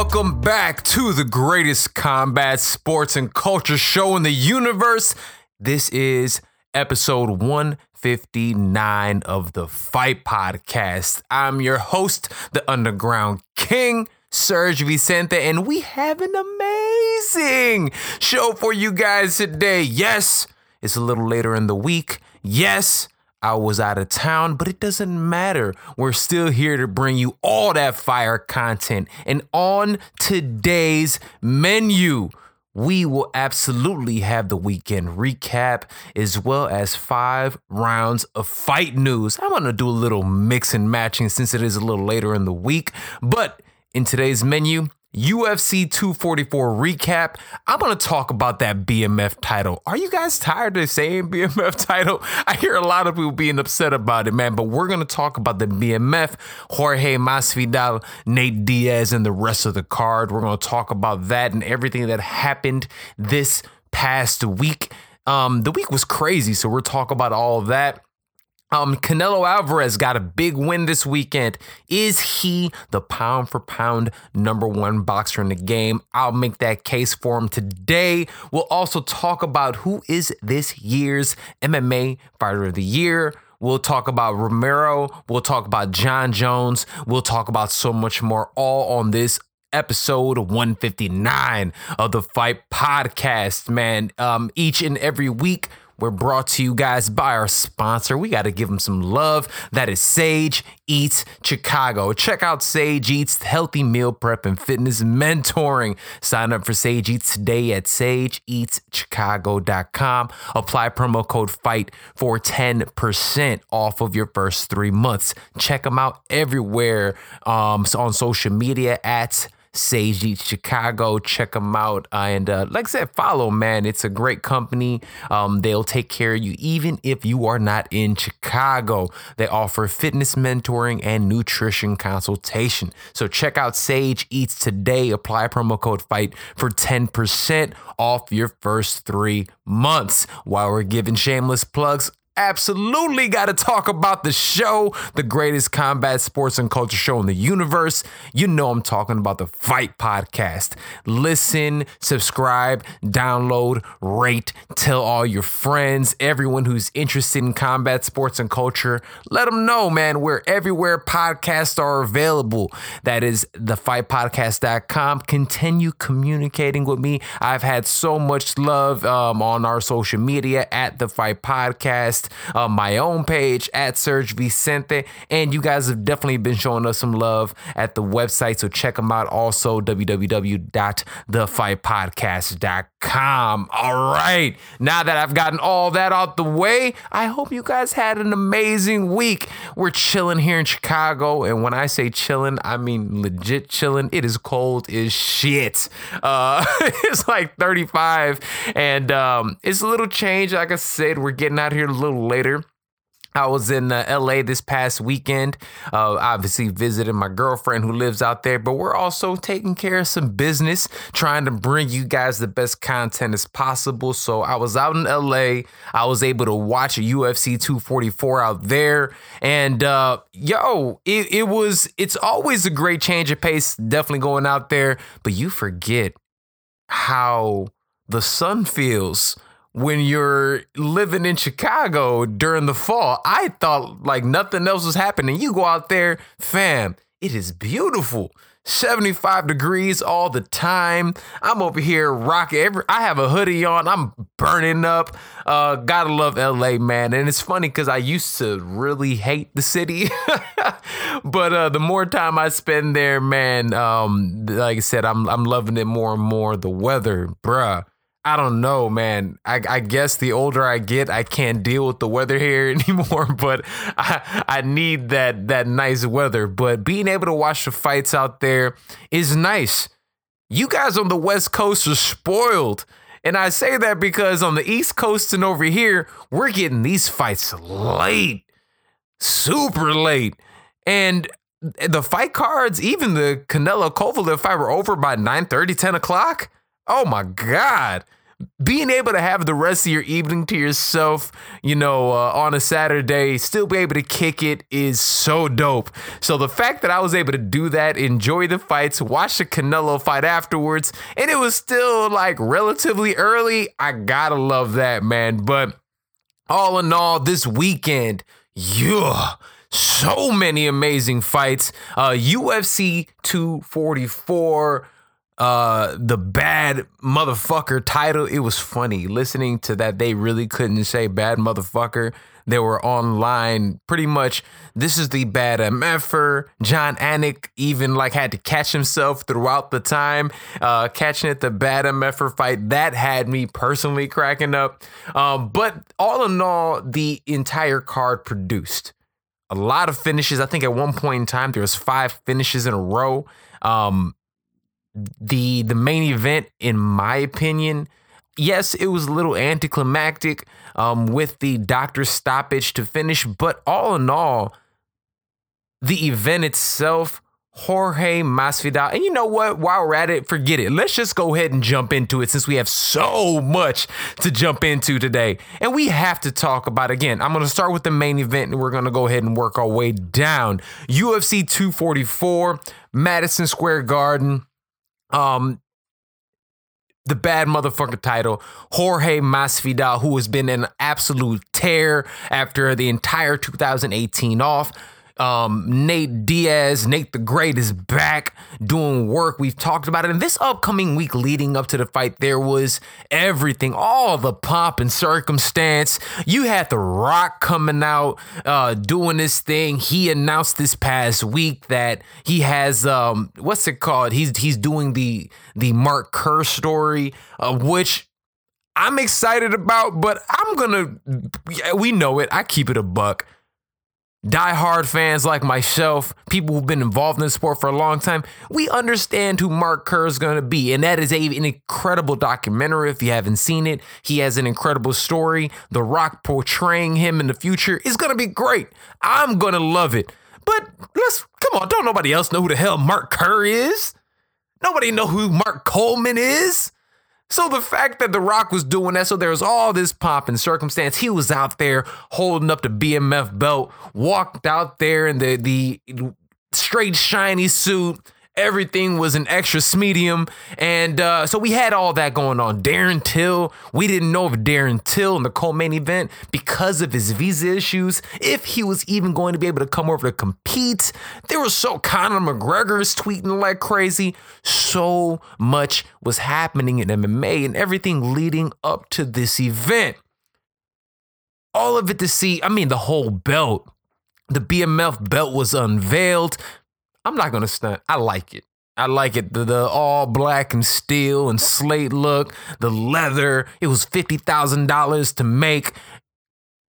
welcome back to the greatest combat sports and culture show in the universe. This is episode 159 of the Fight Podcast. I'm your host, the Underground King. Serg Vicente, and we have an amazing show for you guys today. Yes, it's a little later in the week. Yes, I was out of town, but it doesn't matter. We're still here to bring you all that fire content. And on today's menu, we will absolutely have the weekend recap as well as five rounds of fight news. I'm going to do a little mix and matching since it is a little later in the week, but in today's menu, UFC 244 recap. I'm going to talk about that BMF title. Are you guys tired of saying BMF title? I hear a lot of people being upset about it, man, but we're going to talk about the BMF, Jorge Masvidal, Nate Diaz, and the rest of the card. We're going to talk about that and everything that happened this past week. Um, the week was crazy, so we're talking about all of that. Um, Canelo Alvarez got a big win this weekend. Is he the pound for pound number one boxer in the game? I'll make that case for him today. We'll also talk about who is this year's MMA fighter of the year. We'll talk about Romero. We'll talk about Jon Jones. We'll talk about so much more, all on this episode 159 of the Fight Podcast. Man, um, each and every week we're brought to you guys by our sponsor. We got to give them some love. That is Sage Eats Chicago. Check out Sage Eats healthy meal prep and fitness mentoring. Sign up for Sage Eats today at sageeatschicago.com. Apply promo code FIGHT for 10% off of your first three months. Check them out everywhere um, on social media at Sage Eats Chicago. Check them out. And uh, like I said, follow, man. It's a great company. Um, they'll take care of you even if you are not in Chicago. They offer fitness mentoring and nutrition consultation. So check out Sage Eats today. Apply promo code FIGHT for 10% off your first three months. While we're giving shameless plugs, absolutely got to talk about the show, the greatest combat sports and culture show in the universe. You know, I'm talking about the Fight Podcast. Listen, subscribe, download, rate, tell all your friends, everyone who's interested in combat sports and culture. Let them know, man, we're everywhere podcasts are available. That is thefightpodcast.com. Continue communicating with me. I've had so much love um, on our social media at the Fight Podcast uh, my own page at Serg Vicente. And you guys have definitely been showing us some love at the website. So check them out also www.thefightpodcast.com. All right. Now that I've gotten all that out the way, I hope you guys had an amazing week. We're chilling here in Chicago. And when I say chilling, I mean legit chilling. It is cold as shit. Uh, it's like 35 and um, it's a little change. Like I said, we're getting out here a little later. I was in uh, LA this past weekend. Uh, obviously, visiting my girlfriend who lives out there, but we're also taking care of some business, trying to bring you guys the best content as possible. So, I was out in LA. I was able to watch UFC 244 out there. And uh, yo, it, it was, it's always a great change of pace, definitely going out there, but you forget how the sun feels when you're living in Chicago during the fall. I thought like nothing else was happening. You go out there, fam, it is beautiful. 75 degrees all the time. I'm over here rocking every I have a hoodie on. I'm burning up. Uh gotta love LA, man. And it's funny because I used to really hate the city. but uh the more time I spend there, man, um, like I said, I'm I'm loving it more and more. The weather, bruh. I don't know, man. I, I, guess the older I get, I can't deal with the weather here anymore. But I, I need that that nice weather. But being able to watch the fights out there is nice. You guys on the West Coast are spoiled. And I say that because on the East Coast and over here, we're getting these fights late, super late. And the fight cards, even the Canelo Kovalev fight, were over by 9 30, 10 o'clock. Oh my God. being able to have the rest of your evening to yourself, you know, uh, on a Saturday, still be able to kick it is so dope. So the fact that I was able to do that, enjoy the fights, watch the Canelo fight afterwards, and it was still like relatively early, I gotta love that, man. But all in all, this weekend, yeah so many amazing fights. Uh, UFC 244 uh the bad motherfucker title it was funny. Listening to that they really couldn't say bad motherfucker. They were online pretty much this is the bad mf'er jon anik even like had to catch himself throughout the time uh catching it the bad mf'er fight. That had me personally cracking up. Um but all in all the entire card produced a lot of finishes. I think at one point in time there was five finishes in a row. Um the the main event, in my opinion, yes, it was a little anticlimactic um, with the doctor stoppage to finish, but all in all, the event itself, Jorge Masvidal, and you know what? While we're at it, forget it. Let's just go ahead and jump into it since we have so much to jump into today, and we have to talk about again. I'm going to start with the main event, and we're going to go ahead and work our way down. UFC 244, Madison Square Garden. Um, the bad motherfucker title, Jorge Masvidal, who has been an absolute tear after the entire 2018 off. Um, Nate Diaz, Nate the Great is back doing work. We've talked about it. And this upcoming week leading up to the fight, there was everything, all the pomp and circumstance. You had The Rock coming out, uh, doing this thing. He announced this past week that he has um, what's it called? He's he's doing the the Mark Kerr story, uh, which I'm excited about, but I'm gonna we know it. I keep it a buck die-hard fans like myself, people who've been involved in the sport for a long time, we understand who Mark Kerr is going to be. And that is a, an incredible documentary. If you haven't seen it, he has an incredible story. The Rock portraying him in the future is going to be great. I'm going to love it. But let's, come on, don't nobody else know who the hell Mark Kerr is? Nobody know who Mark Coleman is? So the fact that The Rock was doing that, so there was all this pomp and circumstance. He was out there holding up the BMF belt, walked out there in the the straight shiny suit, Everything was an extra medium. And uh, so we had all that going on. Darren Till, we didn't know if Darren Till in the co-main event, because of his visa issues, if he was even going to be able to come over to compete. There was so Conor McGregor's tweeting like crazy. So much was happening in MMA and everything leading up to this event. All of it to see, I mean, the whole belt. The BMF belt was unveiled. I'm not gonna stunt. I like it. I like it. The, the, all black and steel and slate look, the leather. It was fifty thousand dollars to make.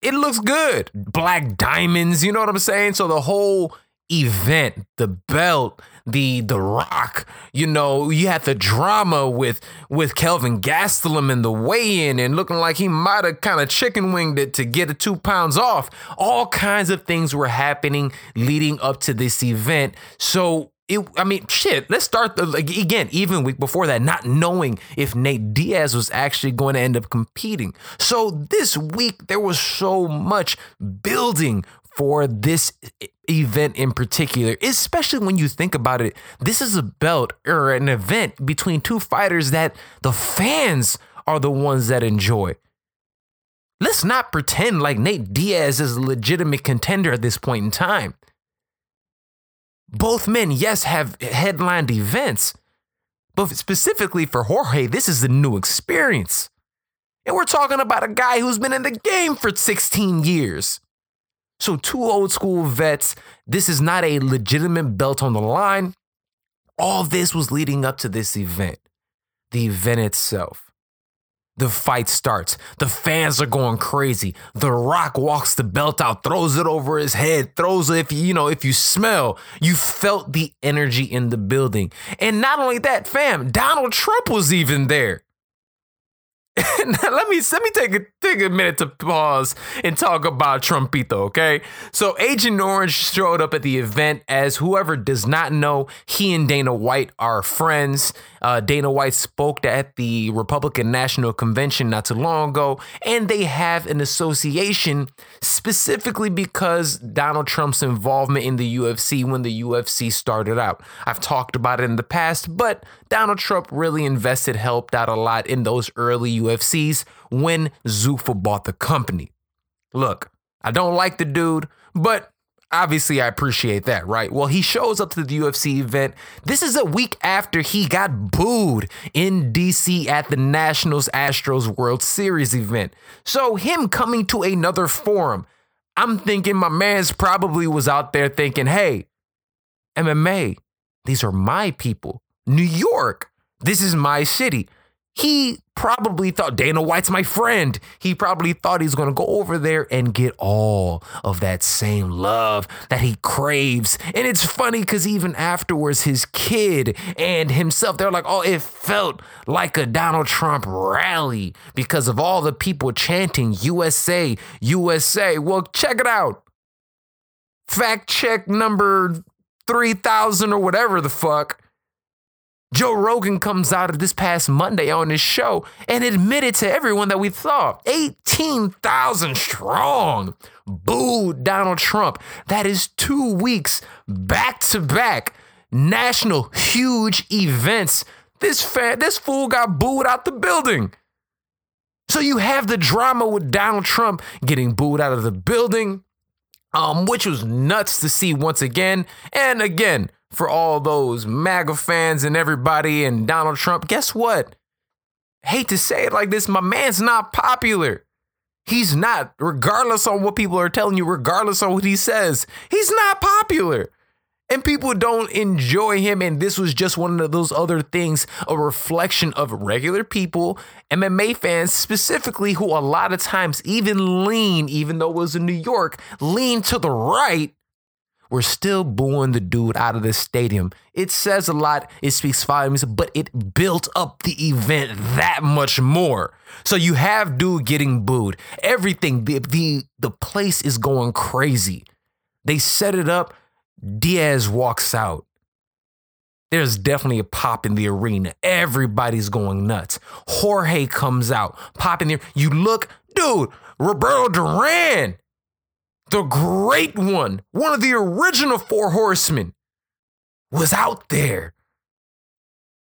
It looks good. Black diamonds. You know what I'm saying? So the whole event, the belt, the the rock, you know, you had the drama with with Kelvin Gastelum in the weigh-in and looking like he might have kind of chicken winged it to get the two pounds off. All kinds of things were happening leading up to this event. So it, I mean, shit. Let's start the like, again. Even week before that, not knowing if Nate Diaz was actually going to end up competing. So this week there was so much building for this event in particular, especially when you think about it. This is a belt or an event between two fighters that the fans are the ones that enjoy. Let's not pretend like Nate Diaz is a legitimate contender at this point in time. Both men, yes, have headlined events, but specifically for Jorge, this is a new experience. And we're talking about a guy who's been in the game for 16 years. So, two old school vets. This is not a legitimate belt on the line. All this was leading up to this event, the event itself. The fight starts. The fans are going crazy. The Rock walks the belt out, throws it over his head, throws it. If you, you know, if you smell, you felt the energy in the building. And not only that, fam, Donald Trump was even there. let me let me take a take a minute to pause and talk about Trumpito, okay? So Agent Orange showed up at the event as whoever does not know, he and Dana White are friends. Uh, Dana White spoke at the Republican National Convention not too long ago, and they have an association specifically because Donald Trump's involvement in the UFC when the UFC started out. I've talked about it in the past, but Donald Trump really invested, helped out a lot in those early UFCs when Zuffa bought the company. Look, I don't like the dude, but obviously I appreciate that, right? Well, he shows up to the UFC event. This is a week after he got booed in DC at the Nationals Astros World Series event. So, him coming to another forum, I'm thinking my man's probably was out there thinking, hey, MMA, these are my people. New York, this is my city. He probably thought Dana White's my friend. He probably thought he's going to go over there and get all of that same love that he craves. And it's funny because even afterwards, his kid and himself, they're like, oh, it felt like a Donald Trump rally because of all the people chanting USA, USA. Well, check it out. Fact check number 3000 or whatever the fuck. Joe Rogan comes out of this past Monday on his show and admitted to everyone that we thought 18,000 strong booed Donald Trump. That is two weeks back to back national huge events. This fan, this fool got booed out the building. So you have the drama with Donald Trump getting booed out of the building, um, which was nuts to see once again. And again, for all those MAGA fans and everybody and Donald Trump, guess what? Hate to say it like this, my man's not popular. He's not, regardless on what people are telling you, regardless on what he says, he's not popular. And people don't enjoy him. And this was just one of those other things, a reflection of regular people, MMA fans specifically, who a lot of times even lean, even though it was in New York, lean to the right we're still booing the dude out of the stadium. It says a lot, it speaks volumes, but it built up the event that much more. So you have dude getting booed. Everything, the the, the place is going crazy. They set it up. Diaz walks out. There's definitely a pop in the arena. Everybody's going nuts. Jorge comes out, popping there. You look, dude, Roberto Duran the great one, one of the original four horsemen, was out there.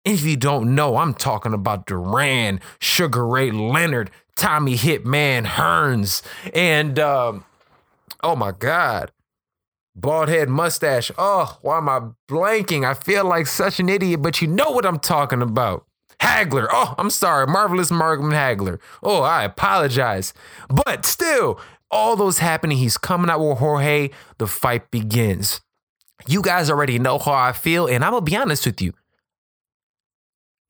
And if you don't know, I'm talking about Duran, Sugar Ray Leonard, Tommy Hitman Hearns, and um, oh my God, bald head mustache. Oh, why am I blanking? I feel like such an idiot, but you know what I'm talking about. Hagler. Oh, I'm sorry. Marvelous Marvin Hagler. Oh, I apologize. But still, all those happening. He's coming out with Jorge. The fight begins. You guys already know how I feel, and I'm gonna be honest with you.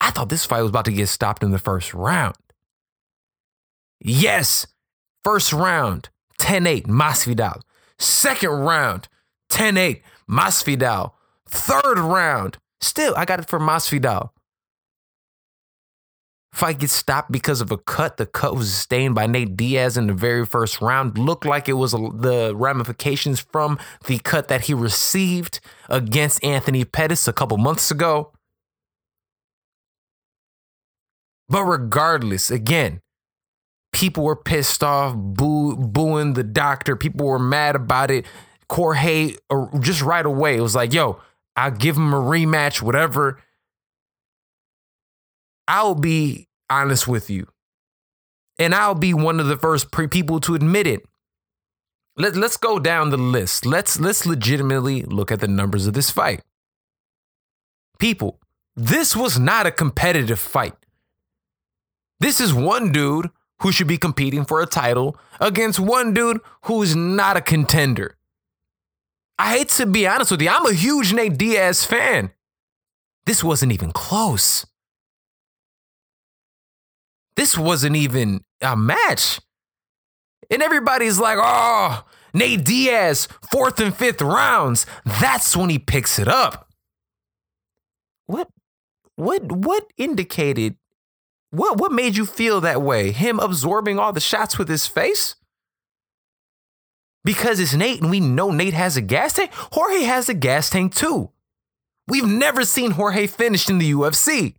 I thought this fight was about to get stopped in the first round. Yes, first round, 10 8, Masvidal. Second round, 10 8, Masvidal. Third round, still, I got it for Masvidal. Fight gets stopped because of a cut. The cut was sustained by Nate Diaz in the very first round. Looked like it was the ramifications from the cut that he received against Anthony Pettis a couple months ago. But regardless, again, people were pissed off, boo, booing the doctor. People were mad about it. Jorge, uh, just right away, it was like, yo, I'll give him a rematch, whatever. I'll be honest with you. And I'll be one of the first pre- people to admit it. Let, let's go down the list. Let's let's legitimately look at the numbers of this fight. People, this was not a competitive fight. This is one dude who should be competing for a title against one dude who is not a contender. I hate to be honest with you, I'm a huge Nate Diaz fan. This wasn't even close. This wasn't even a match. And everybody's like, oh, Nate Diaz, fourth and fifth rounds. That's when he picks it up. What what what indicated What what made you feel that way? Him absorbing all the shots with his face? Because it's Nate and we know Nate has a gas tank. Jorge has a gas tank too. We've never seen Jorge finished in the UFC.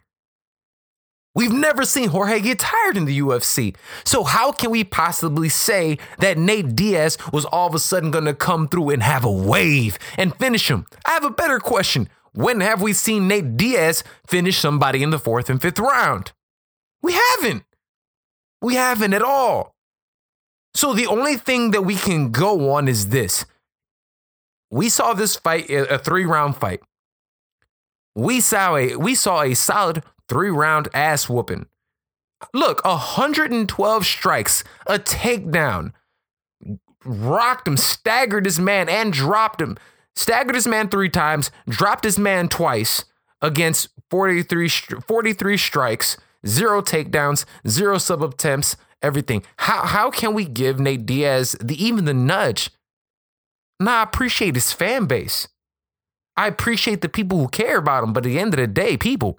We've never seen Jorge get tired in the UFC. So, how can we possibly say that Nate Diaz was all of a sudden going to come through and have a wave and finish him? I have a better question. When have we seen Nate Diaz finish somebody in the fourth and fifth round? We haven't. We haven't at all. So, the only thing that we can go on is this we saw this fight, a three round fight. We saw a we saw a solid three round ass whooping. Look, 112 strikes, a takedown, rocked him, staggered his man, and dropped him. Staggered his man three times, dropped his man twice against 43, 43 strikes, zero takedowns, zero sub attempts, everything. How, how can we give Nate Diaz the even the nudge? Nah, I appreciate his fan base. I appreciate the people who care about him, but at the end of the day, people,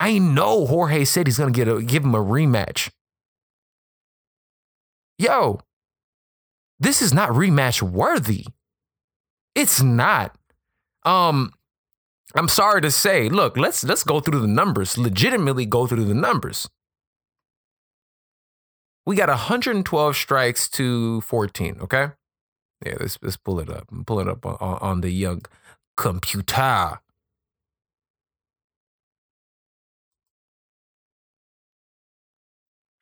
I know Jorge said he's gonna get a, give him a rematch. Yo, this is not rematch worthy. It's not. Um, I'm sorry to say. Look, let's let's go through the numbers. Legitimately go through the numbers. We got 112 strikes to 14. Okay. Yeah, let's let's pull it up. Pull it up on, on the young computer.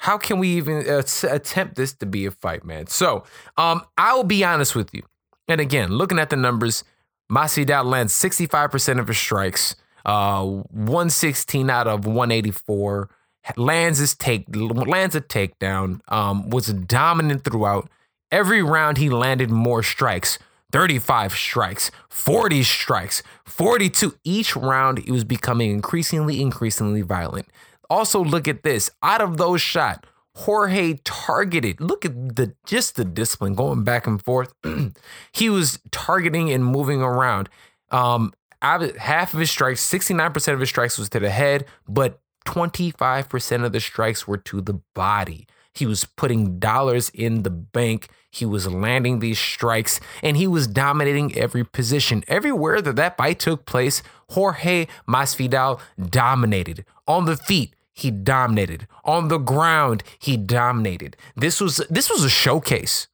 How can we even uh, attempt this to be a fight, man? So, um, I'll be honest with you. And again, looking at the numbers, Masvidal lands 65% of his strikes, uh, 116 out of 184. Lands his take, lands a takedown. Um, was dominant throughout. Every round he landed more strikes. 35 strikes, 40 strikes, 42. Each round, he was becoming increasingly, increasingly violent. Also, look at this. Out of those shot, Jorge targeted. Look at the just the discipline going back and forth. he was targeting and moving around. Um, half of his strikes, 69% of his strikes was to the head, but 25% of the strikes were to the body. He was putting dollars in the bank. He was landing these strikes and he was dominating every position. Everywhere that that fight took place, Jorge Masvidal dominated. On the feet, he dominated. On the ground, he dominated. This was this was a showcase.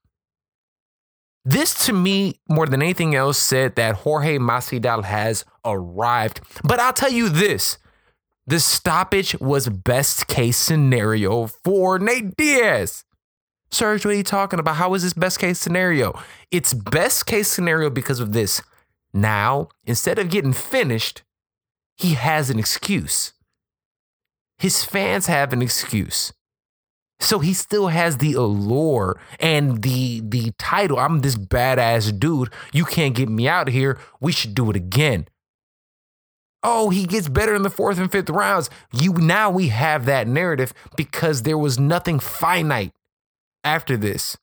This to me, more than anything else, said that Jorge Masvidal has arrived. But I'll tell you this. The stoppage was best case scenario for Nate Diaz. Serg, what are you talking about? How is this best case scenario? It's best case scenario because of this. Now, instead of getting finished, he has an excuse his fans have an excuse. So he still has the allure and the the title. I'm this badass dude. You can't get me out of here. We should do it again. Oh, he gets better in the fourth and fifth rounds. You now we have that narrative because there was nothing finite after this.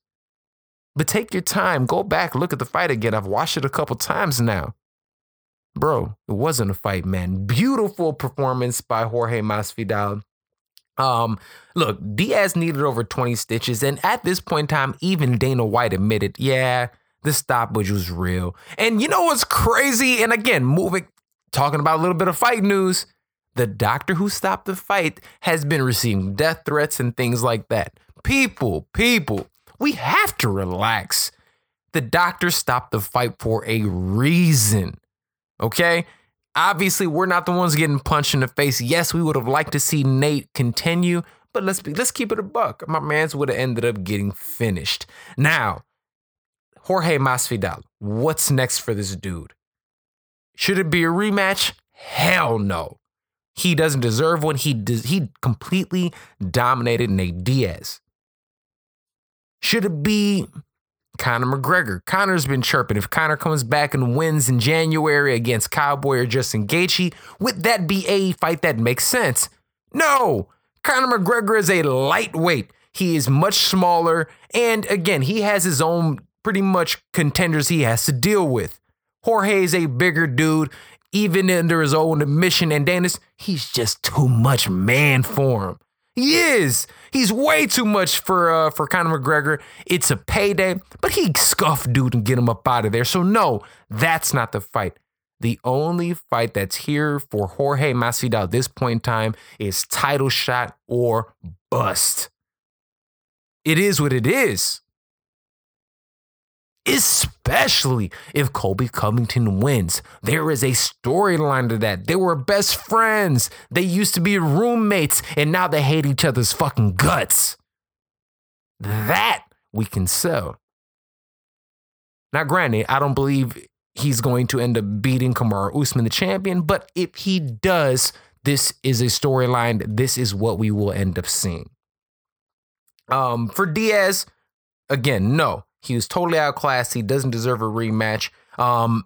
But take your time, go back, look at the fight again. I've watched it a couple times now. Bro, it wasn't a fight, man. Beautiful performance by Jorge Masvidal. Um, look, Diaz needed over 20 stitches, and at this point in time, even Dana White admitted, yeah, the stoppage was real. And you know what's crazy? And again, moving, talking about a little bit of fight news, the doctor who stopped the fight has been receiving death threats and things like that. People, people, we have to relax. The doctor stopped the fight for a reason. Okay? Obviously, we're not the ones getting punched in the face. Yes, we would have liked to see Nate continue, but let's be let's keep it a buck. My man's would have ended up getting finished. Now, Jorge Masvidal, what's next for this dude? Should it be a rematch? Hell no. He doesn't deserve one. He does, he completely dominated Nate Diaz. Should it be Conor McGregor. Conor's been chirping. If Conor comes back and wins in January against Cowboy or Justin Gaethje, would that be a fight that makes sense? No. Conor McGregor is a lightweight. He is much smaller. And again, he has his own pretty much contenders he has to deal with. Jorge is a bigger dude. even under his own admission and Dennis, he's just too much man for him. He is. He's way too much for uh, for Conor McGregor. It's a payday, but he scuffed dude and get him up out of there. So no, that's not the fight. The only fight that's here for Jorge Masvidal at this point in time is title shot or bust. It is what it is especially if Colby Covington wins. There is a storyline to that. They were best friends. They used to be roommates, and now they hate each other's fucking guts. That we can sell. Now, granted, I don't believe he's going to end up beating Kamaru Usman, the champion, but if he does, this is a storyline. This is what we will end up seeing. Um, for Diaz, again, no. He was totally outclassed. He doesn't deserve a rematch. Um,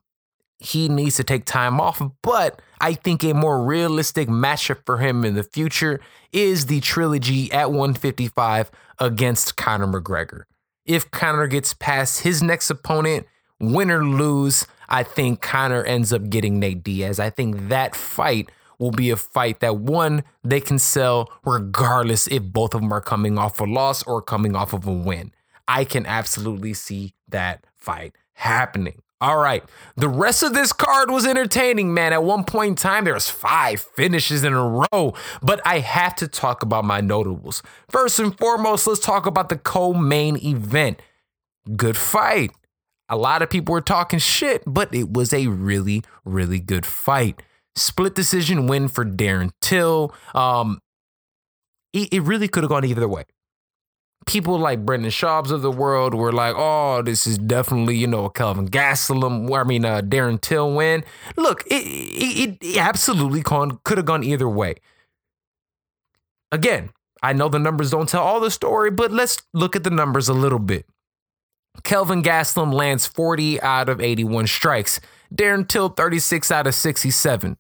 he needs to take time off, but I think a more realistic matchup for him in the future is the trilogy at 155 against Conor McGregor. If Conor gets past his next opponent, win or lose, I think Conor ends up getting Nate Diaz. I think that fight will be a fight that one they can sell regardless if both of them are coming off a loss or coming off of a win. I can absolutely see that fight happening. All right. The rest of this card was entertaining, man. At one point in time, there was five finishes in a row, but I have to talk about my notables. First and foremost, let's talk about the co-main event. Good fight. A lot of people were talking shit, but it was a really, really good fight. Split decision win for Darren Till. Um, it, it really could have gone either way people like Brendan Schaubs of the world were like, oh, this is definitely, you know, a Kelvin Gastelum, I mean, uh, Darren Till win. Look, it, it, it absolutely could have gone either way. Again, I know the numbers don't tell all the story, but let's look at the numbers a little bit. Kelvin Gastelum lands 40 out of 81 strikes. Darren Till 36 out of 67.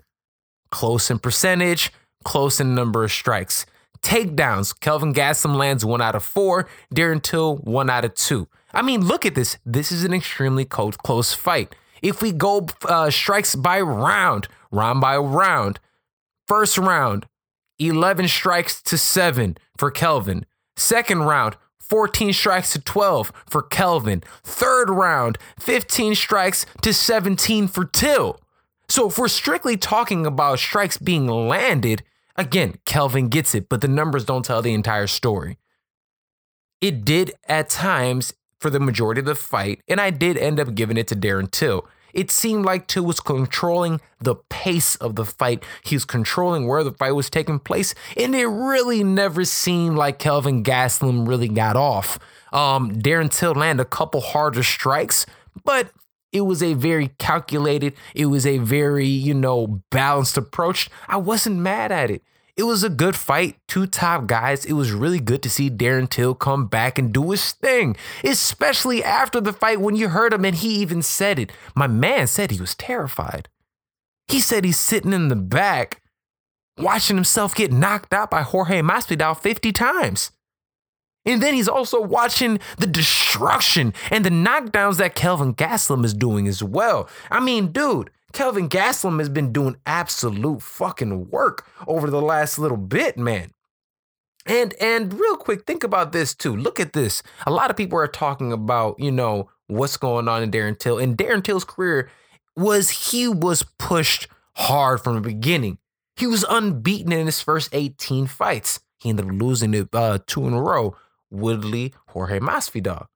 Close in percentage, close in number of strikes takedowns. Kelvin Gastelum lands one out of four. Darren Till, one out of two. I mean, look at this. This is an extremely cold, close fight. If we go uh, strikes by round, round by round, first round, 11 strikes to seven for Kelvin. Second round, 14 strikes to 12 for Kelvin. Third round, 15 strikes to 17 for Till. So if we're strictly talking about strikes being landed, Again, Kelvin gets it, but the numbers don't tell the entire story. It did at times for the majority of the fight, and I did end up giving it to Darren Till. It seemed like Till was controlling the pace of the fight. He was controlling where the fight was taking place, and it really never seemed like Kelvin Gastelum really got off. Um, Darren Till landed a couple harder strikes, but it was a very calculated, it was a very, you know, balanced approach. I wasn't mad at it. It was a good fight, two top guys. It was really good to see Darren Till come back and do his thing, especially after the fight when you heard him and he even said it. My man said he was terrified. He said he's sitting in the back watching himself get knocked out by Jorge Masvidal 50 times. And then he's also watching the destruction and the knockdowns that Kelvin Gastelum is doing as well. I mean, dude, Kelvin Gastelum has been doing absolute fucking work over the last little bit, man. And and real quick, think about this too. Look at this. A lot of people are talking about, you know, what's going on in Darren Till. And Darren Till's career was he was pushed hard from the beginning. He was unbeaten in his first 18 fights. He ended up losing it uh, two in a row. Woodley Jorge Masvidal.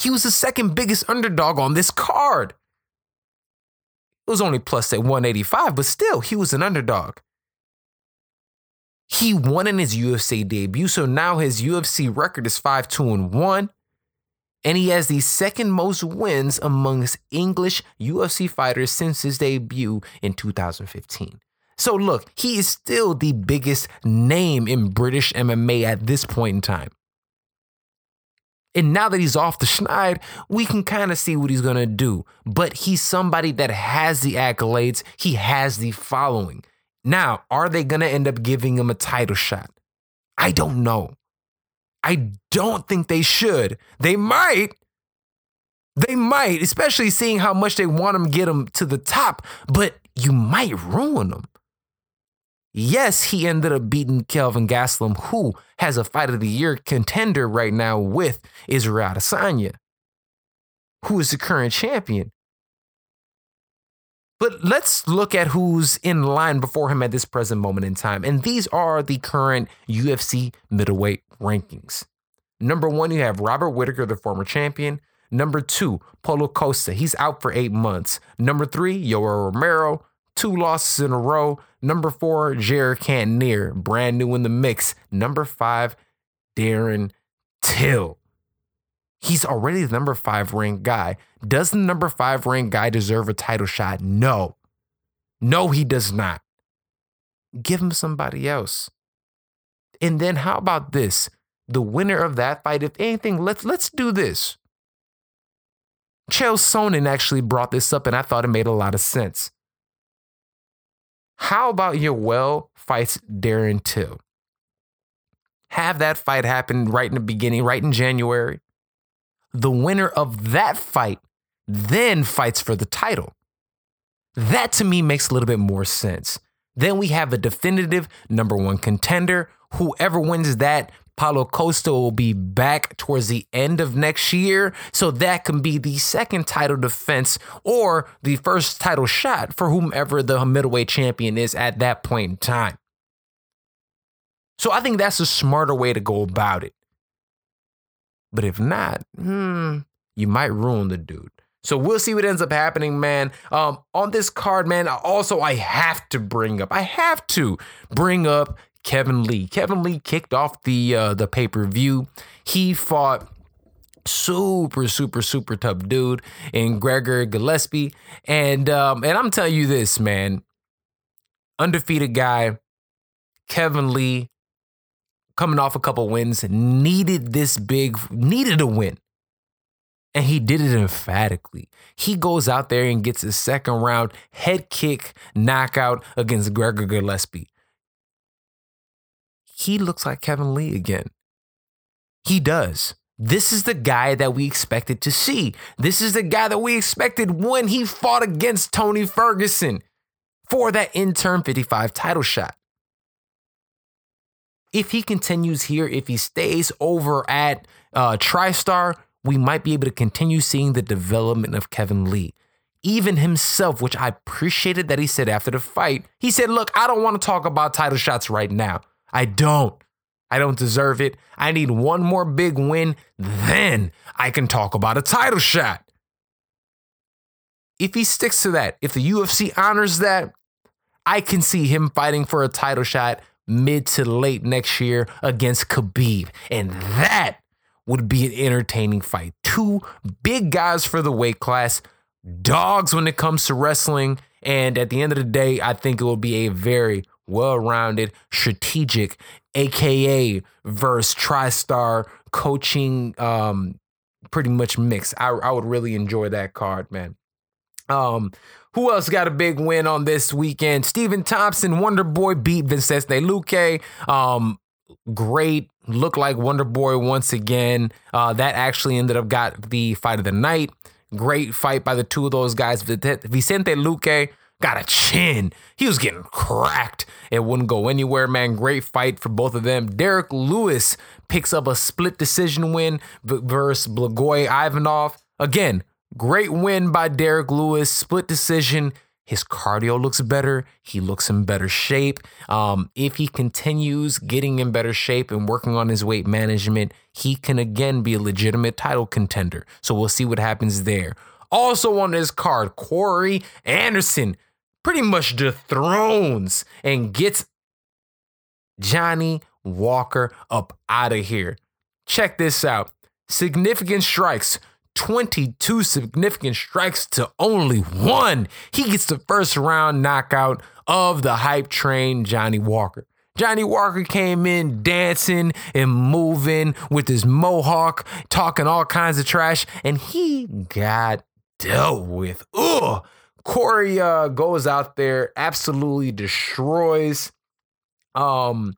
He was the second biggest underdog on this card. It was only plus at 185, but still, he was an underdog. He won in his UFC debut, so now his UFC record is 5 2 and 1. And he has the second most wins amongst English UFC fighters since his debut in 2015. So look, he is still the biggest name in British MMA at this point in time. And now that he's off the schneid, we can kind of see what he's going to do. But he's somebody that has the accolades, he has the following. Now, are they going to end up giving him a title shot? I don't know. I don't think they should. They might, They might, especially seeing how much they want him to get him to the top, but you might ruin him. Yes, he ended up beating Kelvin Gastelum, who has a fight of the year contender right now with Israel Adesanya, who is the current champion. But let's look at who's in line before him at this present moment in time. And these are the current UFC middleweight rankings. Number one, you have Robert Whitaker, the former champion. Number two, Paulo Costa. He's out for eight months. Number three, Yoel Romero. Two losses in a row. Number four, Jared Cannonier, brand new in the mix. Number five, Darren Till. He's already the number five ranked guy. Does the number five ranked guy deserve a title shot? No. No, he does not. Give him somebody else. And then how about this? The winner of that fight, if anything, let's let's do this. Chael Sonnen actually brought this up, and I thought it made a lot of sense. How about Yoel fights Darren too? Have that fight happen right in the beginning, right in January. The winner of that fight then fights for the title. That to me makes a little bit more sense. Then we have a definitive number one contender. Whoever wins that Paulo Costa will be back towards the end of next year. So that can be the second title defense or the first title shot for whomever the middleweight champion is at that point in time. So I think that's a smarter way to go about it. But if not, hmm, you might ruin the dude. So we'll see what ends up happening, man. Um, on this card, man. Also, I have to bring up, I have to bring up Kevin Lee. Kevin Lee kicked off the uh, the pay per view. He fought super super super tough dude in Gregor Gillespie, and um, and I'm telling you this, man, undefeated guy, Kevin Lee, coming off a couple wins, needed this big, needed a win. And he did it emphatically. He goes out there and gets a second round head kick knockout against Gregor Gillespie he looks like Kevin Lee again. He does. This is the guy that we expected to see. This is the guy that we expected when he fought against Tony Ferguson for that interim 55 title shot. If he continues here, if he stays over at uh, TriStar, we might be able to continue seeing the development of Kevin Lee. Even himself, which I appreciated that he said after the fight, he said, Look, I don't want to talk about title shots right now. I don't. I don't deserve it. I need one more big win, then I can talk about a title shot. If he sticks to that, if the UFC honors that, I can see him fighting for a title shot mid to late next year against Khabib. And that would be an entertaining fight. Two big guys for the weight class, dogs when it comes to wrestling. And at the end of the day, I think it will be a very well rounded, strategic, aka verse TriStar coaching um pretty much mix. I, I would really enjoy that card, man. Um, who else got a big win on this weekend? Stephen Thompson, Wonder Boy beat Vicente Luque. Um, great, look like Wonder Boy once again. Uh, that actually ended up got the fight of the night. Great fight by the two of those guys. Vicente Luque got a chin. He was getting cracked. It wouldn't go anywhere, man. Great fight for both of them. Derrick Lewis picks up a split decision win versus Blagoy Ivanov. Again, great win by Derrick Lewis, split decision. His cardio looks better. He looks in better shape. Um, if he continues getting in better shape and working on his weight management, he can again be a legitimate title contender. So we'll see what happens there. Also on this card, Corey Anderson pretty much dethrones and gets Johnny Walker up out of here. Check this out. Significant strikes. 22 significant strikes to only one. He gets the first round knockout of the hype train, Johnny Walker. Johnny Walker came in dancing and moving with his mohawk, talking all kinds of trash, and he got dealt with. Ugh. Corey uh, goes out there, absolutely destroys, um,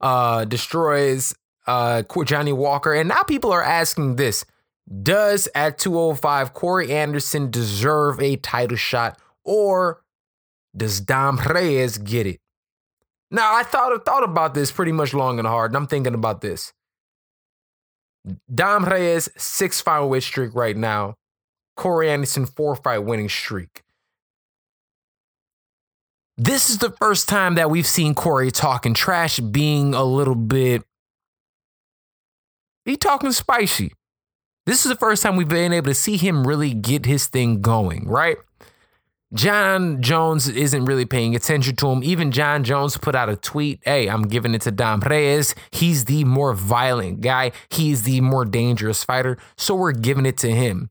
uh, destroys uh, Johnny Walker, and now people are asking this: Does at 205 Corey Anderson deserve a title shot or does Dom Reyes get it? Now, I thought thought about this pretty much long and hard, and I'm thinking about this. Dom Reyes, six fight win streak right now. Corey Anderson, four fight winning streak. This is the first time that we've seen Corey talking trash, being a little bit. He talking spicy. This is the first time we've been able to see him really get his thing going, right? Jon Jones isn't really paying attention to him. Even Jon Jones put out a tweet Hey, I'm giving it to Dom Reyes. He's the more violent guy, he's the more dangerous fighter. So we're giving it to him.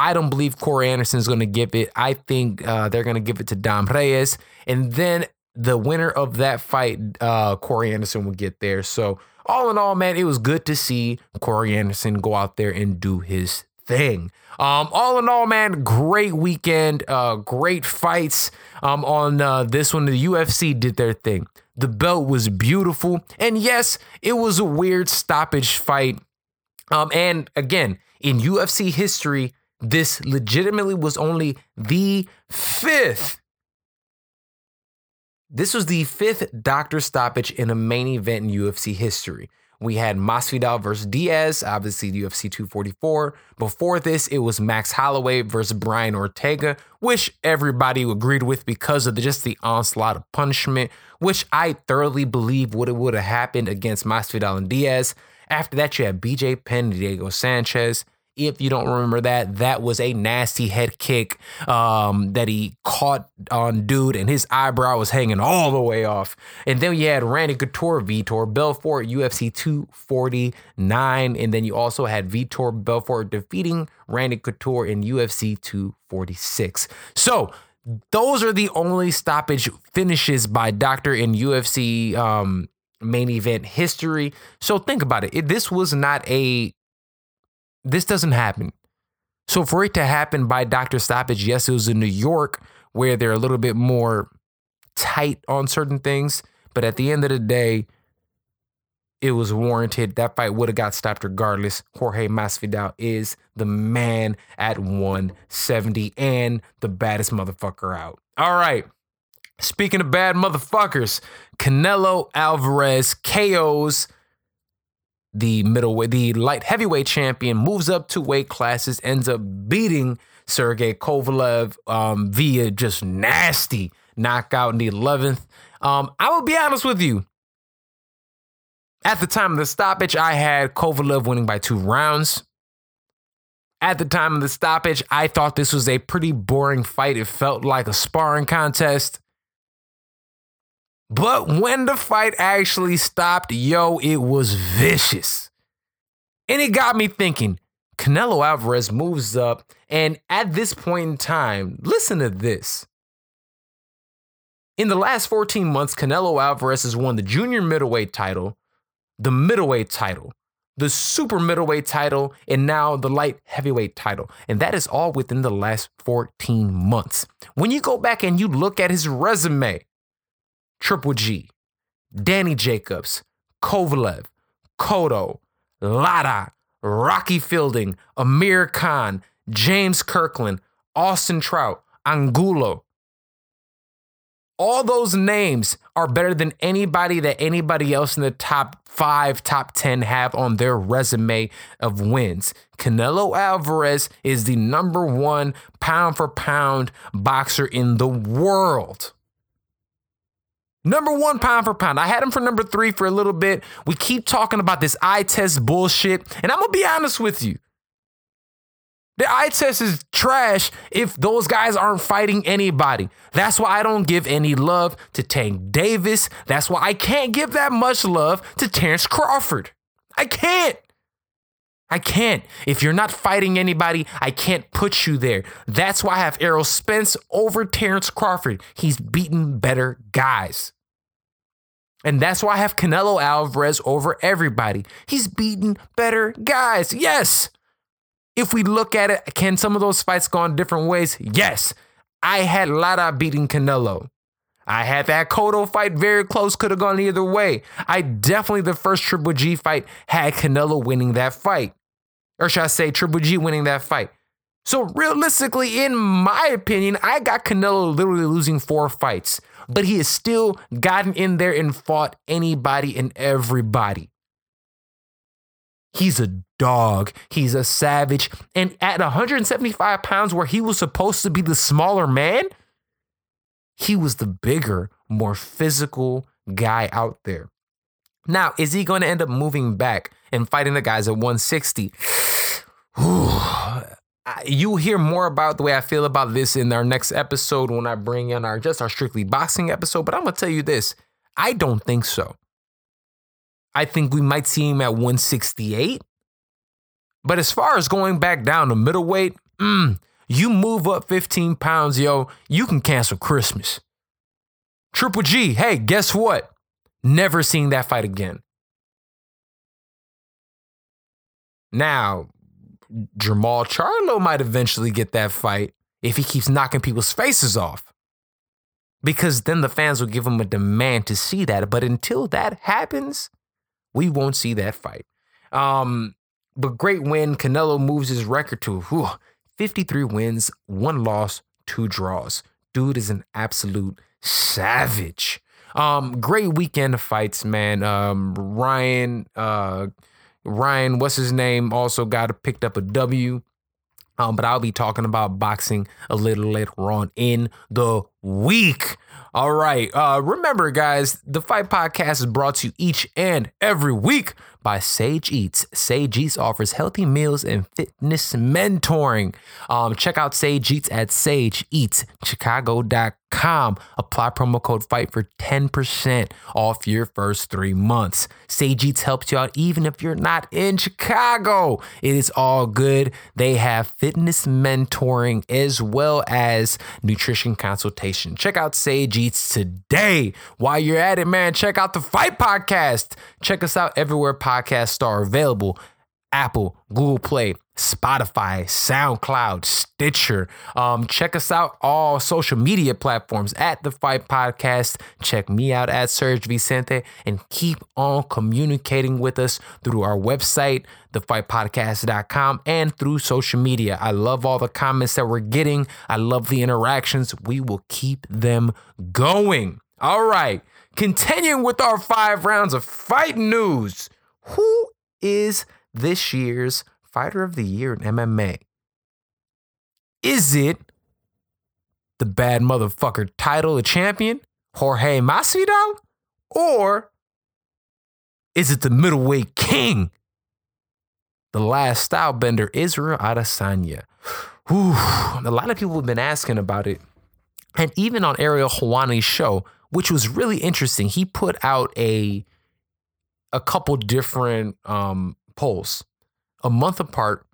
I don't believe Corey Anderson is going to give it. I think uh, they're going to give it to Dom Reyes. And then the winner of that fight, uh, Corey Anderson, will get there. So, all in all, man, it was good to see Corey Anderson go out there and do his thing. Um, all in all, man, great weekend, uh, great fights. Um, on uh, this one, the UFC did their thing. The belt was beautiful, and yes, it was a weird stoppage fight. Um, and again, in UFC history, this legitimately was only the fifth. This was the fifth doctor stoppage in a main event in UFC history. We had Masvidal versus Diaz, obviously UFC 244. Before this, it was Max Holloway versus Brian Ortega, which everybody agreed with because of the, just the onslaught of punishment, which I thoroughly believe would would have happened against Masvidal and Diaz. After that, you had BJ Penn, Diego Sanchez. If you don't remember that, that was a nasty head kick um, that he caught on dude, and his eyebrow was hanging all the way off. And then you had Randy Couture, Vitor Belfort, UFC 249, and then you also had Vitor Belfort defeating Randy Couture in UFC 246. So those are the only stoppage finishes by Doctor in UFC um, main event history. So think about it. it. This was not a this doesn't happen. So for it to happen by Dr. Stoppage, yes, it was in New York where they're a little bit more tight on certain things. But at the end of the day, it was warranted. That fight would have got stopped regardless. Jorge Masvidal is the man at 170 and the baddest motherfucker out. All right. Speaking of bad motherfuckers, Canelo Alvarez KOs the middleweight, the light heavyweight champion, moves up two weight classes, ends up beating Sergey Kovalev um, via just nasty knockout in the 11th. Um, I will be honest with you. At the time of the stoppage, I had Kovalev winning by two rounds. At the time of the stoppage, I thought this was a pretty boring fight. It felt like a sparring contest. But when the fight actually stopped, yo, it was vicious. And it got me thinking Canelo Alvarez moves up, and at this point in time, listen to this. In the last 14 months, Canelo Alvarez has won the junior middleweight title, the middleweight title, the super middleweight title, and now the light heavyweight title. And that is all within the last 14 months. When you go back and you look at his resume, Triple G, Danny Jacobs, Kovalev, Cotto, Lara, Rocky Fielding, Amir Khan, James Kirkland, Austin Trout, Angulo. All those names are better than anybody that anybody else in the top five, top 10 have on their resume of wins. Canelo Alvarez is the number one pound for pound boxer in the world. Number one pound for pound. I had him for number three for a little bit. We keep talking about this eye test bullshit. And I'm going to be honest with you. The eye test is trash if those guys aren't fighting anybody. That's why I don't give any love to Tank Davis. That's why I can't give that much love to Terrence Crawford. I can't. I can't. If you're not fighting anybody, I can't put you there. That's why I have Errol Spence over Terrence Crawford. He's beaten better guys. And that's why I have Canelo Alvarez over everybody. He's beaten better guys. Yes. If we look at it, can some of those fights go in different ways? Yes. I had Lara beating Canelo. I had that Cotto fight very close, could have gone either way. I definitely, the first Triple G fight, had Canelo winning that fight. Or should I say Triple G winning that fight? So realistically, in my opinion, I got Canelo literally losing four fights, but he has still gotten in there and fought anybody and everybody. He's a dog. He's a savage. And at 175 pounds, where he was supposed to be the smaller man, he was the bigger, more physical guy out there. Now, is he going to end up moving back and fighting the guys at 160? you hear more about the way I feel about this in our next episode when I bring in our just our strictly boxing episode. But I'm gonna tell you this: I don't think so. I think we might see him at 168. But as far as going back down to middleweight, mm, you move up 15 pounds, yo, you can cancel Christmas. Triple G, hey, guess what? Never seeing that fight again. Now, Jermall Charlo might eventually get that fight if he keeps knocking people's faces off. Because then the fans will give him a demand to see that. But until that happens, we won't see that fight. Um, but great win. Canelo moves his record to whew, 53 wins, one loss, two draws. Dude is an absolute savage. Um, great weekend of fights, man. Um, Ryan, uh, Ryan, what's his name? Also got picked up a W. Um, but I'll be talking about boxing a little later on in the week. All right. Uh, remember, guys, the Fight Podcast is brought to you each and every week by Sage Eats. Sage Eats offers healthy meals and fitness mentoring. Um, check out Sage Eats at sageeatschicago.com. Apply promo code FIGHT for 10% off your first three months. Sage Eats helps you out even if you're not in Chicago. It is all good. They have fitness mentoring as well as nutrition consultation. Check out Sage Eats today. While you're at it, man, check out the Fight Podcast. Check us out everywhere podcasts are available Apple, Google Play, Spotify, SoundCloud, Stitcher. Um, check us out all social media platforms at the Fight Podcast. Check me out at Serg Vicente and keep on communicating with us through our website, thefightpodcast.com, and through social media. I love all the comments that we're getting. I love the interactions. We will keep them going. All right, continuing with our five rounds of fight news. Who is this year's Fighter of the Year in MMA? Is it the bad motherfucker title of champion, Jorge Masvidal? Or is it the middleweight king, the last Stylebender, Israel Adesanya? Whew, a lot of people have been asking about it. And even on Ariel Helwani's show, which was really interesting, he put out a a couple different um, polls, a month apart.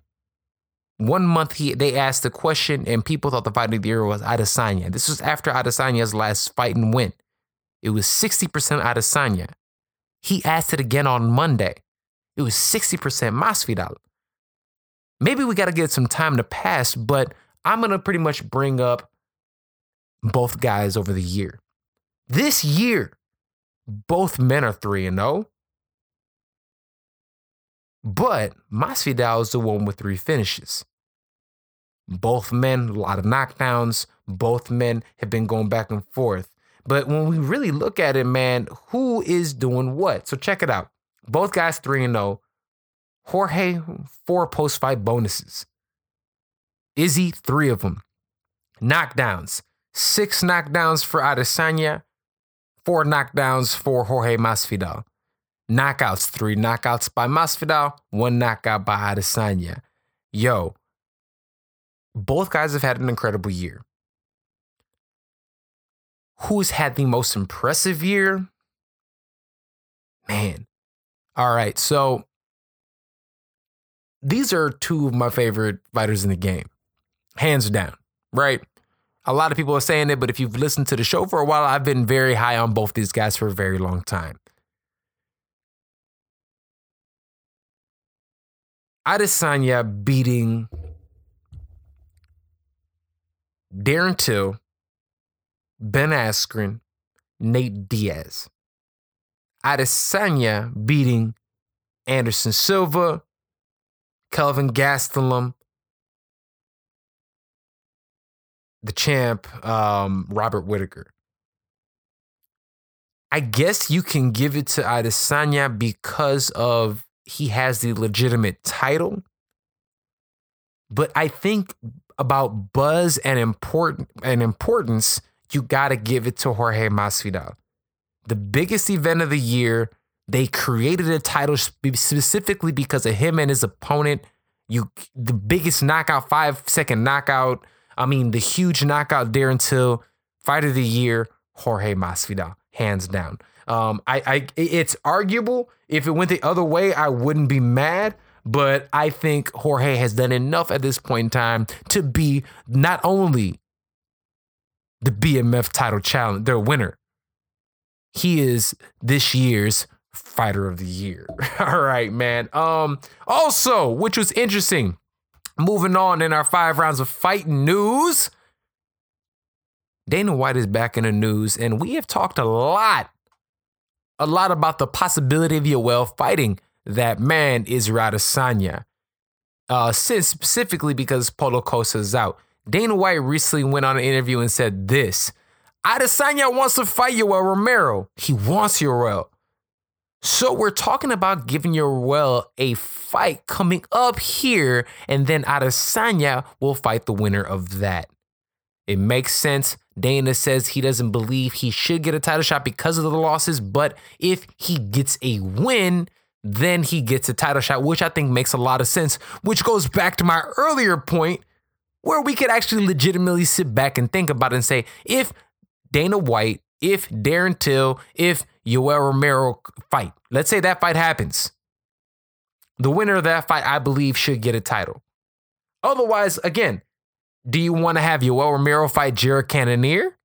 One month he they asked the question and people thought the fight of the year was Adesanya. This was after Adesanya's last fight and win. It was 60% Adesanya. He asked it again on Monday. It was 60% Masvidal. Maybe we got to get some time to pass, but I'm going to pretty much bring up both guys over the year. This year, both men are 3 and 0. But Masvidal is the one with three finishes. Both men, a lot of knockdowns. Both men have been going back and forth. But when we really look at it, man, who is doing what? So check it out. Both guys 3 and 0. Jorge, four post fight bonuses. Izzy, three of them. Knockdowns. Six knockdowns for Adesanya, four knockdowns for Jorge Masvidal. Knockouts, three knockouts by Masvidal, one knockout by Adesanya. Yo, both guys have had an incredible year. Who's had the most impressive year? Man. All right, so these are two of my favorite fighters in the game, hands down, right? A lot of people are saying it, but if you've listened to the show for a while, I've been very high on both these guys for a very long time. Adesanya beating Darren Till, Ben Askren, Nate Diaz. Adesanya beating Anderson Silva, Kelvin Gastelum, the champ, um, Robert Whitaker. I guess you can give it to Adesanya because of he has the legitimate title. But I think about buzz and important and importance, you got to give it to Jorge Masvidal. The biggest event of the year. They created a title specifically because of him and his opponent. You, the biggest knockout, five second knockout. I mean, the huge knockout there until fight of the year, Jorge Masvidal hands down. Um, I, I, it's arguable. If it went the other way, I wouldn't be mad. But I think Jorge has done enough at this point in time to be not only the BMF title challenge, their winner. He is this year's fighter of the year. All right, man. Um, also, which was interesting, moving on in our five rounds of fighting news. Dana White is back in the news, and we have talked a lot, a lot about the possibility of Yoel fighting that man Israel Adesanya. Uh, since specifically because Paulo Costa is out. Dana White recently went on an interview and said this Adesanya wants to fight Yoel Romero. He wants Yoel. So we're talking about giving Yoel a fight coming up here, and then Adesanya will fight the winner of that. It makes sense. Dana says he doesn't believe he should get a title shot because of the losses, but if he gets a win, then he gets a title shot, which I think makes a lot of sense, which goes back to my earlier point where we could actually legitimately sit back and think about it and say, if Dana White, if Darren Till, if Yoel Romero fight, let's say that fight happens, the winner of that fight, I believe, should get a title. Otherwise, again, do you want to have Yoel Romero fight Jared Cannonier?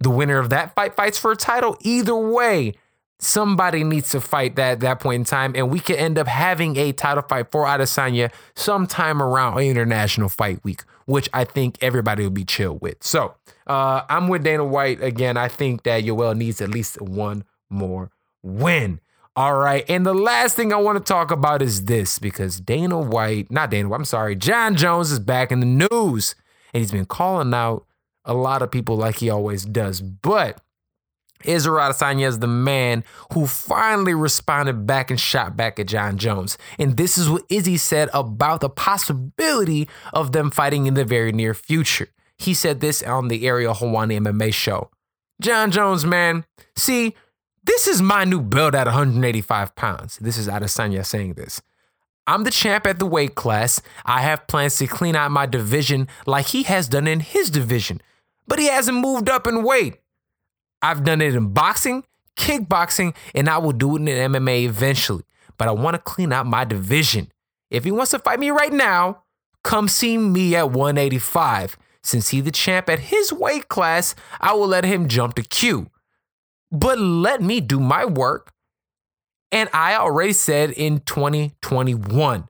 The winner of that fight fights for a title. Either way, somebody needs to fight that at that point in time, and we could end up having a title fight for Adesanya sometime around International Fight Week, which I think everybody will be chill with. So uh, I'm with Dana White again. I think that Yoel needs at least one more win. All right. And the last thing I want to talk about is this because Dana White, not Dana I'm sorry, Jon Jones is back in the news and he's been calling out a lot of people like he always does. But Israel Adesanya is the man who finally responded back and shot back at Jon Jones. And this is what Izzy said about the possibility of them fighting in the very near future. He said this on the Ariel Helwani MMA show. Jon Jones, man, see, this is my new belt at 185 pounds. This is Adesanya saying this. I'm the champ at the weight class. I have plans to clean out my division like he has done in his division, but he hasn't moved up in weight. I've done it in boxing, kickboxing, and I will do it in MMA eventually. But I want to clean out my division. If he wants to fight me right now, come see me at 185. Since he's the champ at his weight class, I will let him jump to Q. But let me do my work and I already said in 2021,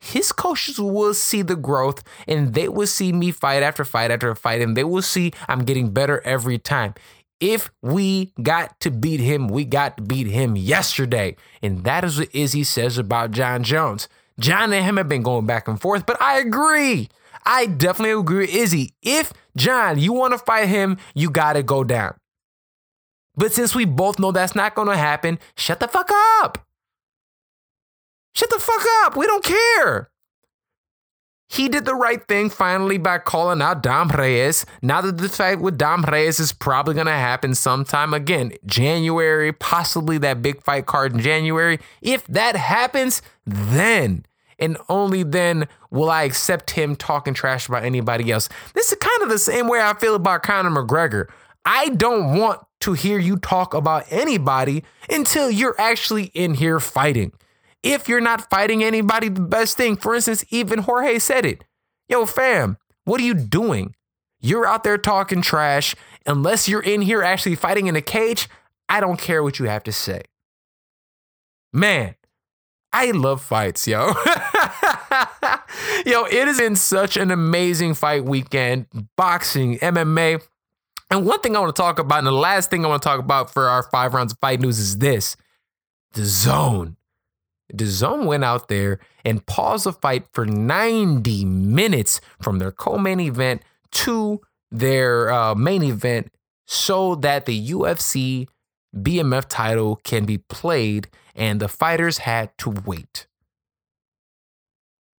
his coaches will see the growth and they will see me fight after fight after fight, and they will see I'm getting better every time. If we got to beat him, we got to beat him yesterday. And that is what Izzy says about Jon Jones. Jon and him have been going back and forth, but I agree. I definitely agree with Izzy. If Jon, you want to fight him, you got to go down. But since we both know that's not going to happen, shut the fuck up. Shut the fuck up. We don't care. He did the right thing finally by calling out Dom Reyes. Now that the fight with Dom Reyes is probably going to happen sometime again, January, possibly that big fight card in January. If that happens, then and only then will I accept him talking trash about anybody else. This is kind of the same way I feel about Conor McGregor. I don't want to hear you talk about anybody until you're actually in here fighting. If you're not fighting anybody, the best thing, for instance, even Jorge said it. Yo, fam, what are you doing? You're out there talking trash. Unless you're in here actually fighting in a cage, I don't care what you have to say. Man, I love fights, yo. yo, it has been such an amazing fight weekend. Boxing, MMA, and one thing I want to talk about, and the last thing I want to talk about for our five rounds of fight news is this DAZN. The zone went out there and paused the fight for 90 minutes from their co-main event to their uh, main event so that the UFC BMF title can be played and the fighters had to wait.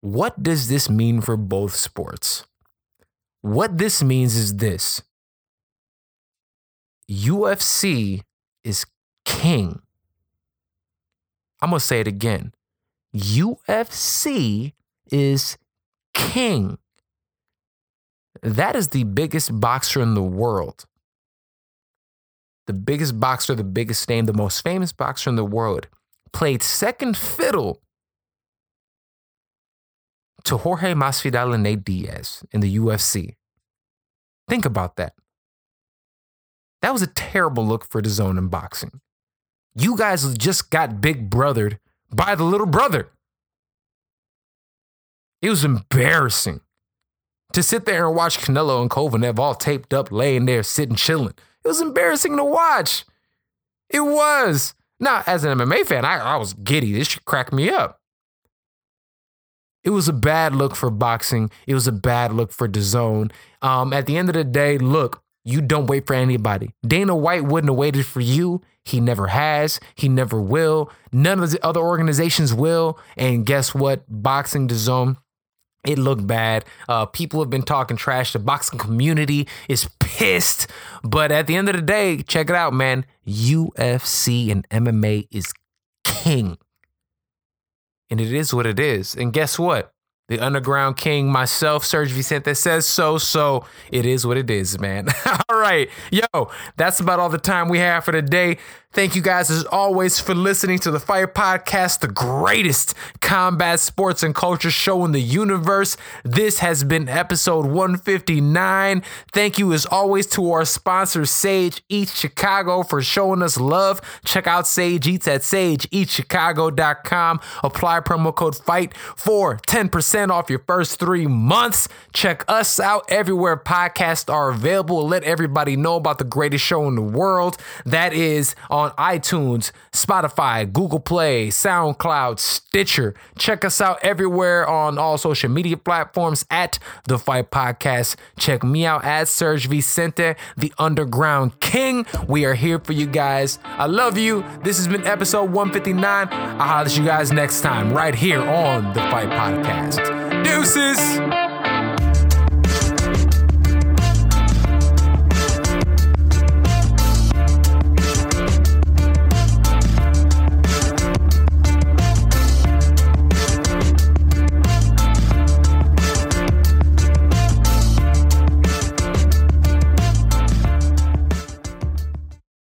What does this mean for both sports? What this means is this UFC is king. I'm going to say it again. UFC is king. That is the biggest boxer in the world. The biggest boxer, the biggest name, the most famous boxer in the world played second fiddle to Jorge Masvidal and Nate Diaz in the UFC. Think about that. That was a terrible look for DAZN in boxing. You guys just got big brothered by the little brother. It was embarrassing to sit there and watch Canelo and Kovalev all taped up, laying there, sitting, chilling. It was embarrassing to watch. It was. Now, as an MMA fan, I, I was giddy. This should crack me up. It was a bad look for boxing. It was a bad look for DAZN. Um, at the end of the day, look, you don't wait for anybody. Dana White wouldn't have waited for you. He never has. He never will. None of the other organizations will. And guess what? Boxing DAZN it looked bad. Uh, people have been talking trash. The boxing community is pissed. But at the end of the day, check it out, man. UFC and MMA is king. And it is what it is. And guess what? The underground king, myself, Serg Vicente says so. So it is what it is, man. all right. Yo, that's about all the time we have for today. Thank you guys, as always, for listening to the Fight Podcast, the greatest combat sports and culture show in the universe. This has been episode 159. Thank you, as always, to our sponsor, Sage Eats Chicago, for showing us love. Check out Sage Eats at sageeatschicago.com. Apply promo code FIGHT for 10% off your first three months. Check us out everywhere podcasts are available. Let everybody know about the greatest show in the world. That is on iTunes, Spotify, Google Play, SoundCloud, Stitcher. Check us out everywhere on all social media platforms at The Fight Podcast. Check me out at Serg Vicente, the Underground King. We are here for you guys. I love you. This has been episode 159. I'll holler at you guys next time right here on The Fight Podcast. Deuces!